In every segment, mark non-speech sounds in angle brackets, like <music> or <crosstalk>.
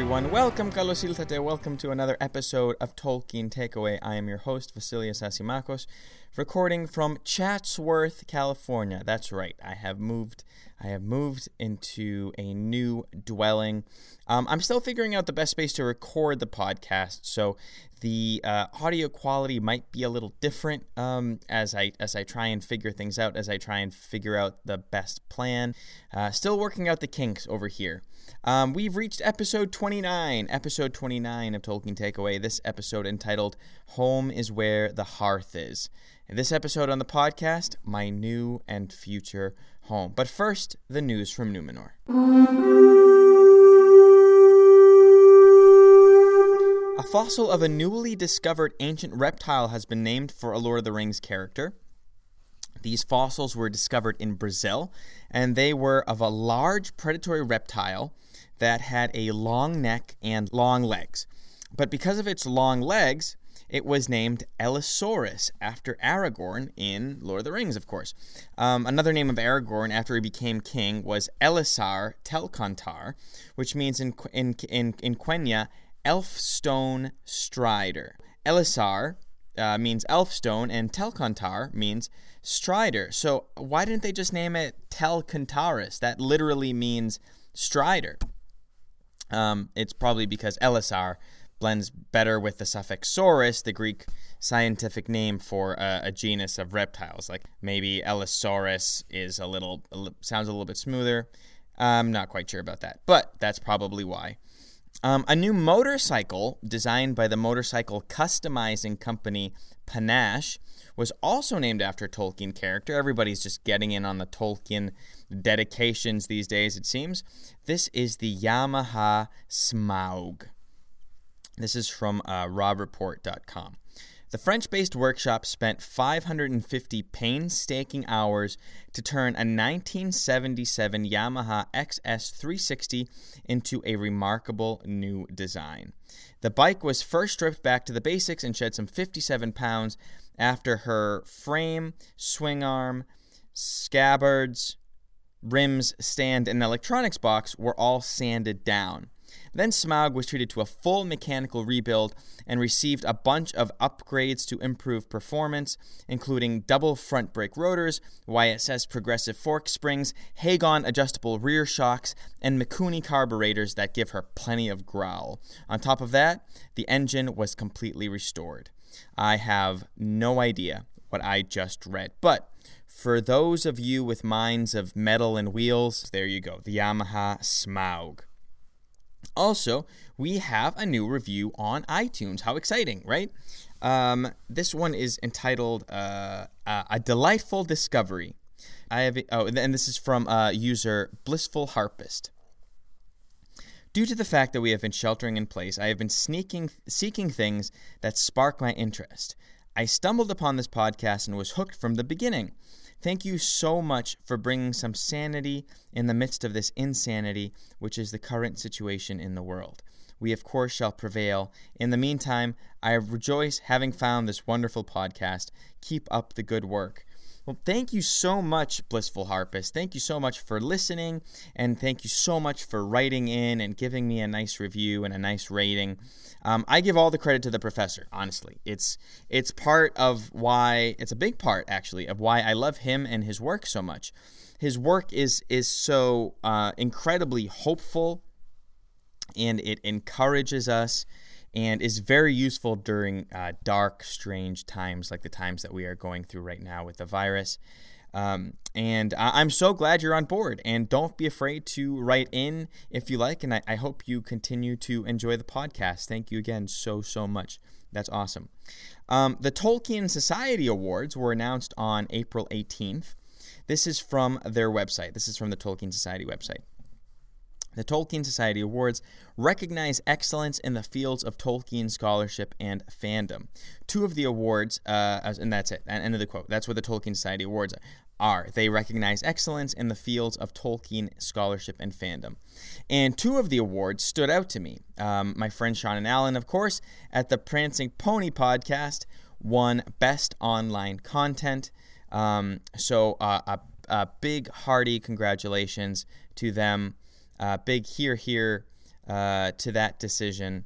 Everyone. Welcome, Kalosiltate. Welcome to another episode of Tolkien Takeaway. I am your host, Vasilios Asimakos, recording from Chatsworth, California. That's right. I have moved. I have moved into a new dwelling. Um, I'm still figuring out the best space to record the podcast, so the uh, audio quality might be a little different um, as I as I try and figure things out. As I try and figure out the best plan. Uh, still working out the kinks over here. Um, we've reached episode 29, episode 29 of Tolkien Takeaway. This episode entitled "Home is Where the Hearth Is." In this episode on the podcast, my new and future home. But first, the news from Numenor. A fossil of a newly discovered ancient reptile has been named for a Lord of the Rings character. These fossils were discovered in Brazil, and they were of a large predatory reptile that had a long neck and long legs. But because of its long legs, it was named Elessaurus after Aragorn in Lord of the Rings, of course. Um, another name of Aragorn after he became king was Elessar Telcontar, which means in, in, in, in Quenya, Elfstone Strider. Elessar uh, means Elfstone, and Telcontar means Strider. So why didn't they just name it Telcontaris? That literally means Strider. Um, it's probably because Elessar blends better with the suffix saurus, the Greek scientific name for a, a genus of reptiles. Like maybe Elessaurus is a little, a li- sounds a little bit smoother. I'm not quite sure about that, but that's probably why. Um, a new motorcycle designed by the motorcycle customizing company Panache was also named after a Tolkien character. Everybody's just getting in on the Tolkien dedications these days, it seems. This is the Yamaha Smaug. This is from uh, robreport.com. The French based workshop spent 550 painstaking hours to turn a 1977 Yamaha XS360 into a remarkable new design. The bike was first stripped back to the basics and shed some 57 pounds after her frame, swing arm, scabbards, rims, stand, and electronics box were all sanded down. Then Smaug was treated to a full mechanical rebuild and received a bunch of upgrades to improve performance, including double front brake rotors, YSS progressive fork springs, Hagon adjustable rear shocks, and Mikuni carburetors that give her plenty of growl. On top of that, the engine was completely restored. I have no idea what I just read, but for those of you with minds of metal and wheels, there you go, the Yamaha Smaug. Also, we have a new review on iTunes. How exciting, right? Um, this one is entitled uh, "A Delightful Discovery." I have oh, and this is from uh, user Blissful Harpist. Due to the fact that we have been sheltering in place, I have been sneaking, seeking things that spark my interest. I stumbled upon this podcast and was hooked from the beginning. Thank you so much for bringing some sanity in the midst of this insanity, which is the current situation in the world. We, of course, shall prevail. In the meantime, I rejoice having found this wonderful podcast. Keep up the good work. Well, thank you so much, Blissful Harpist. Thank you so much for listening, and thank you so much for writing in and giving me a nice review and a nice rating. Um, I give all the credit to the professor. Honestly, it's it's part of why it's a big part actually of why I love him and his work so much. His work is is so uh, incredibly hopeful, and it encourages us and is very useful during uh, dark, strange times like the times that we are going through right now with the virus. Um, and I- am so glad you're on board. And don't be afraid to write in if you like. And I, I hope you continue to enjoy the podcast. Thank you again so, so much. That's awesome. Um, the Tolkien Society Awards were announced on April 18th. This is from their website. This is from the Tolkien Society website. The Tolkien Society Awards recognize excellence in the fields of Tolkien scholarship and fandom. Two of the awards, uh, and that's it, end of the quote. That's what the Tolkien Society Awards are. They recognize excellence in the fields of Tolkien scholarship and fandom. And two of the awards stood out to me. Um, my friend Shawn and Alan, of course, at the Prancing Pony podcast, won Best Online Content. Um, so uh, a, a big, hearty congratulations to them. Uh, big here, here uh, to that decision.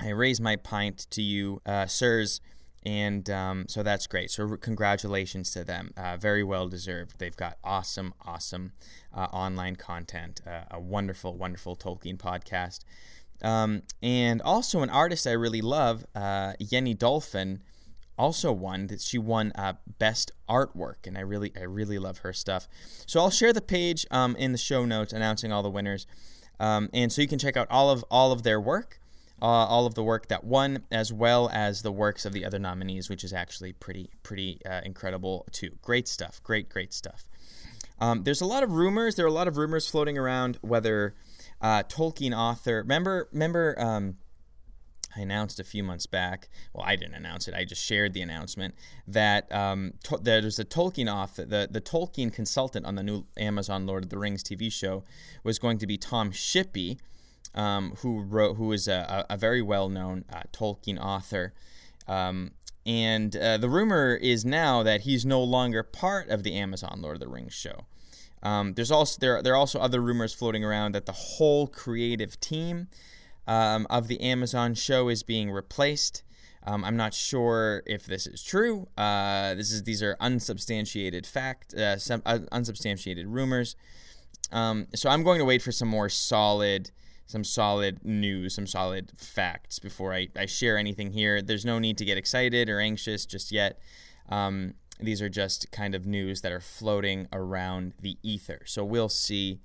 I raise my pint to you, uh, sirs, and um, so that's great. So congratulations to them. Uh, very well deserved. They've got awesome, awesome uh, online content. Uh, a wonderful, wonderful Tolkien podcast. Um, and also an artist I really love, uh, Jenny Dolfen, also won that she won uh, best artwork and i really i really love her stuff. So i'll share the page um, in the show notes announcing all the winners. Um, and so you can check out all of all of their work uh, all of the work that won as well as the works of the other nominees which is actually pretty pretty uh, incredible too. Great stuff. Great great stuff. Um, there's a lot of rumors. There are a lot of rumors floating around whether uh, tolkien author remember remember um, I announced a few months back. Well, I didn't announce it. I just shared the announcement that um, to- there's a Tolkien off the the Tolkien consultant on the new Amazon Lord of the Rings TV show was going to be Tom Shippey, um, who wrote who is a, a very well known uh, Tolkien author. Um, and uh, the rumor is now that he's no longer part of the Amazon Lord of the Rings show. Um, there's also there there are also other rumors floating around that the whole creative team um, of the Amazon show is being replaced. Um, I'm not sure if this is true. Uh, this is these are unsubstantiated fact, uh, some uh, unsubstantiated rumors. Um, so I'm going to wait for some more solid, some solid news, some solid facts before I, I share anything here. There's no need to get excited or anxious just yet. Um, these are just kind of news that are floating around the ether. So we'll see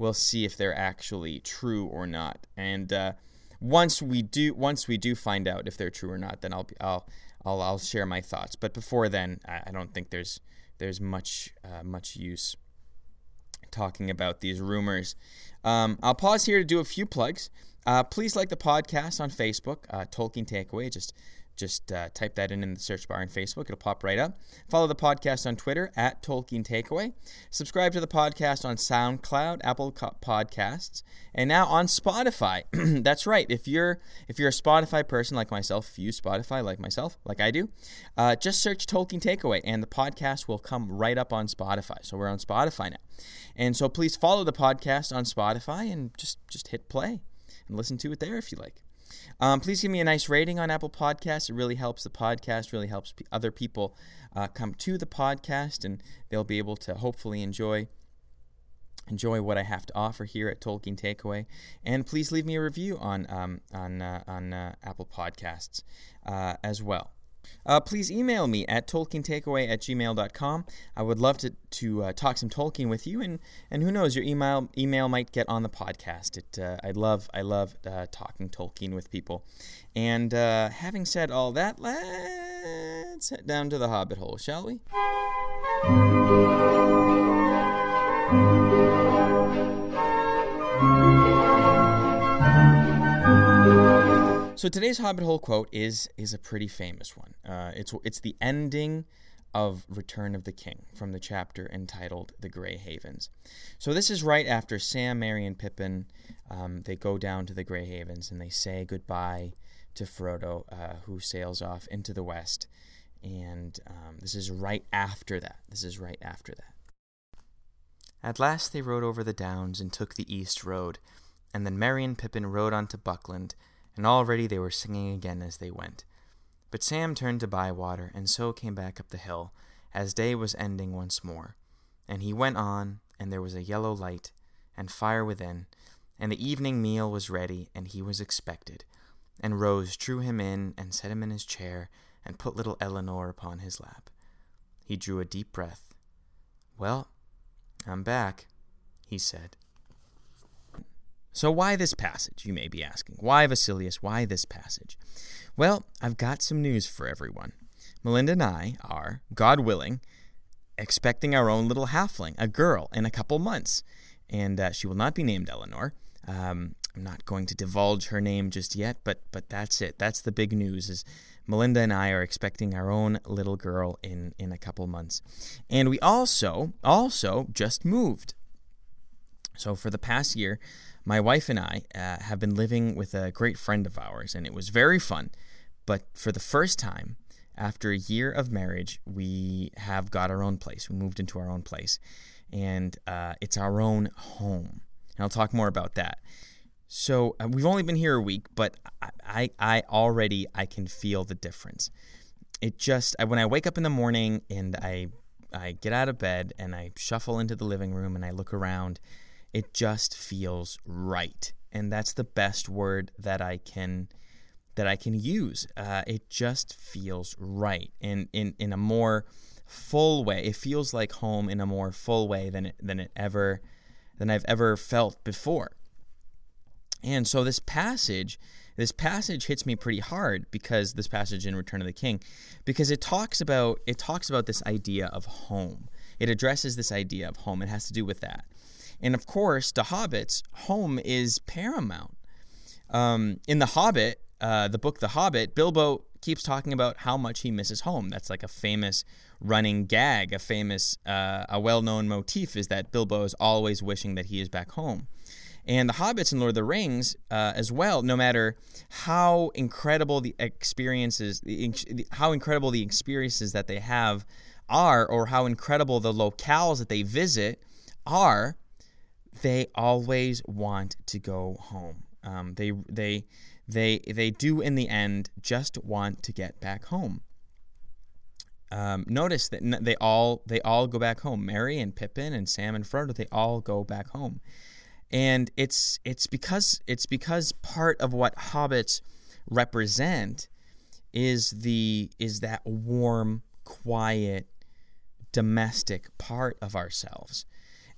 we'll see if they're actually true or not. And uh, once we do, once we do find out if they're true or not, then I'll be, I'll I'll I'll share my thoughts. But before then, I, I don't think there's there's much uh, much use talking about these rumors. Um, I'll pause here to do a few plugs. Uh, please like the podcast on Facebook, uh, Tolkien Takeaway. Just just uh, type that in in the search bar on Facebook. It'll pop right up. Follow the podcast on Twitter at Tolkien Takeaway. Subscribe to the podcast on SoundCloud, Apple Podcasts, and now on Spotify. <clears throat> That's right. If you're if you're a Spotify person like myself, if you Spotify like myself, like I do, uh, just search Tolkien Takeaway, and the podcast will come right up on Spotify. So we're on Spotify now, and so please follow the podcast on Spotify and just just hit play and listen to it there if you like. Um, please give me a nice rating on Apple Podcasts. It really helps the podcast, really helps p- other people uh, come to the podcast, and they'll be able to hopefully enjoy enjoy what I have to offer here at Tolkien Takeaway. And please leave me a review on um, on uh, on uh, Apple Podcasts uh, as well. Uh, please email me at tolkientakeaway at gmail.com. I would love to, to uh, talk some Tolkien with you, and, and who knows, your email email might get on the podcast. It, uh, I love I love uh, talking Tolkien with people. And uh, having said all that, let's head down to the Hobbit hole, shall we? So today's Hobbit Hole quote is is a pretty famous one. Uh, it's it's the ending of Return of the King from the chapter entitled "The Grey Havens." So this is right after Sam, Merry, and Pippin um, they go down to the Grey Havens and they say goodbye to Frodo, uh, who sails off into the west. And um, this is right after that. This is right after that. At last they rode over the downs and took the east road, and then Merry and Pippin rode on to Buckland and already they were singing again as they went. But Sam turned to Bywater, and so came back up the hill, as day was ending once more. And he went on, and there was a yellow light, and fire within, and the evening meal was ready, and he was expected. And Rose drew him in, and set him in his chair, and put little Elanor upon his lap. He drew a deep breath. Well, I'm back, he said. So, why this passage, you may be asking? Why Vasilios? Why this passage? Well, I've got some news for everyone. Melinda and I are, God willing, expecting our own little halfling, a girl, in a couple months. And uh, she will not be named Elanor. Um, I'm not going to divulge her name just yet, but but that's it. That's the big news. Is Melinda and I are expecting our own little girl in in a couple months, and we also also just moved. So for the past year, my wife and I uh, have been living with a great friend of ours, and it was very fun. But for the first time, after a year of marriage, we have got our own place. We moved into our own place, and uh, it's our own home. And I'll talk more about that. so uh, we've only been here a week, but I, I, I already I can feel the difference. It just I, when I wake up in the morning and I I get out of bed and I shuffle into the living room and I look around, it just feels right, and that's the best word that I can that I can use. Uh, it just feels right, and in in a more full way. It feels like home in a more full way than it, than it ever than I've ever felt before. And so this passage, this passage hits me pretty hard because this passage in Return of the King, because it talks about it talks about this idea of home. It addresses this idea of home. It has to do with that. And of course, the hobbits, home is paramount. Um, in The Hobbit, uh, the book The Hobbit, Bilbo keeps talking about how much he misses home. That's like a famous running gag, a famous, uh, a well-known motif is that Bilbo is always wishing that he is back home. And the hobbits in Lord of the Rings, uh, as well, no matter how incredible the experiences, how incredible the experiences that they have are, or how incredible the locales that they visit are, they always want to go home. Um, they they they they do in the end just want to get back home. Um, notice that they all they all go back home. Merry and Pippin and Sam and Frodo they all go back home, and it's it's because it's because part of what hobbits represent is the is that warm, quiet, domestic part of ourselves.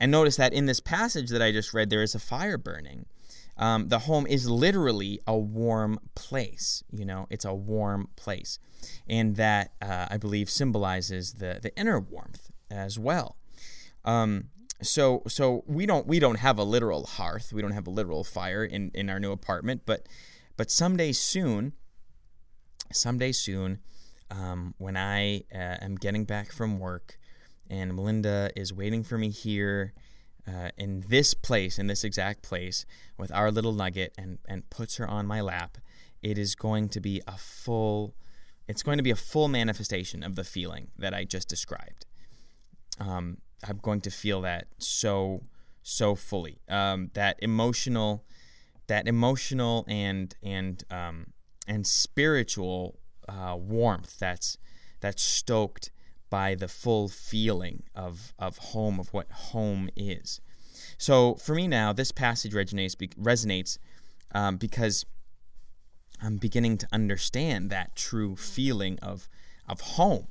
And notice that in this passage that I just read, there is a fire burning um, the home is literally a warm place. You know, it's a warm place, and that uh, I believe symbolizes the the inner warmth as well. Um, so so we don't we don't have a literal hearth. We don't have a literal fire in in our new apartment, but but someday soon, someday soon, um, when I uh, am getting back from work, and Melinda is waiting for me here uh, in this place, in this exact place, with our little nugget, and and puts her on my lap, it is going to be a full. It's going to be a full manifestation of the feeling that I just described. Um, I'm going to feel that so so fully. Um, that emotional, that emotional and and um, and spiritual uh, warmth that's that's stoked by the full feeling of, of home, of what home is. So for me now, this passage resonates, resonates um, because I'm beginning to understand that true feeling of, of home.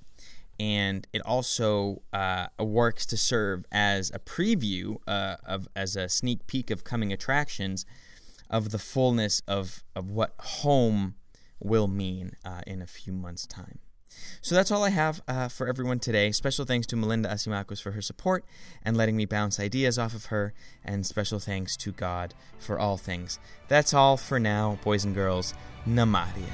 And it also uh, works to serve as a preview, uh, of as a sneak peek of coming attractions of the fullness of, of what home will mean uh, in a few months' time. So that's all I have uh, for everyone today. Special thanks to Melinda Asimakos for her support and letting me bounce ideas off of her, and special thanks to God for all things. That's all for now, boys and girls. Namárië.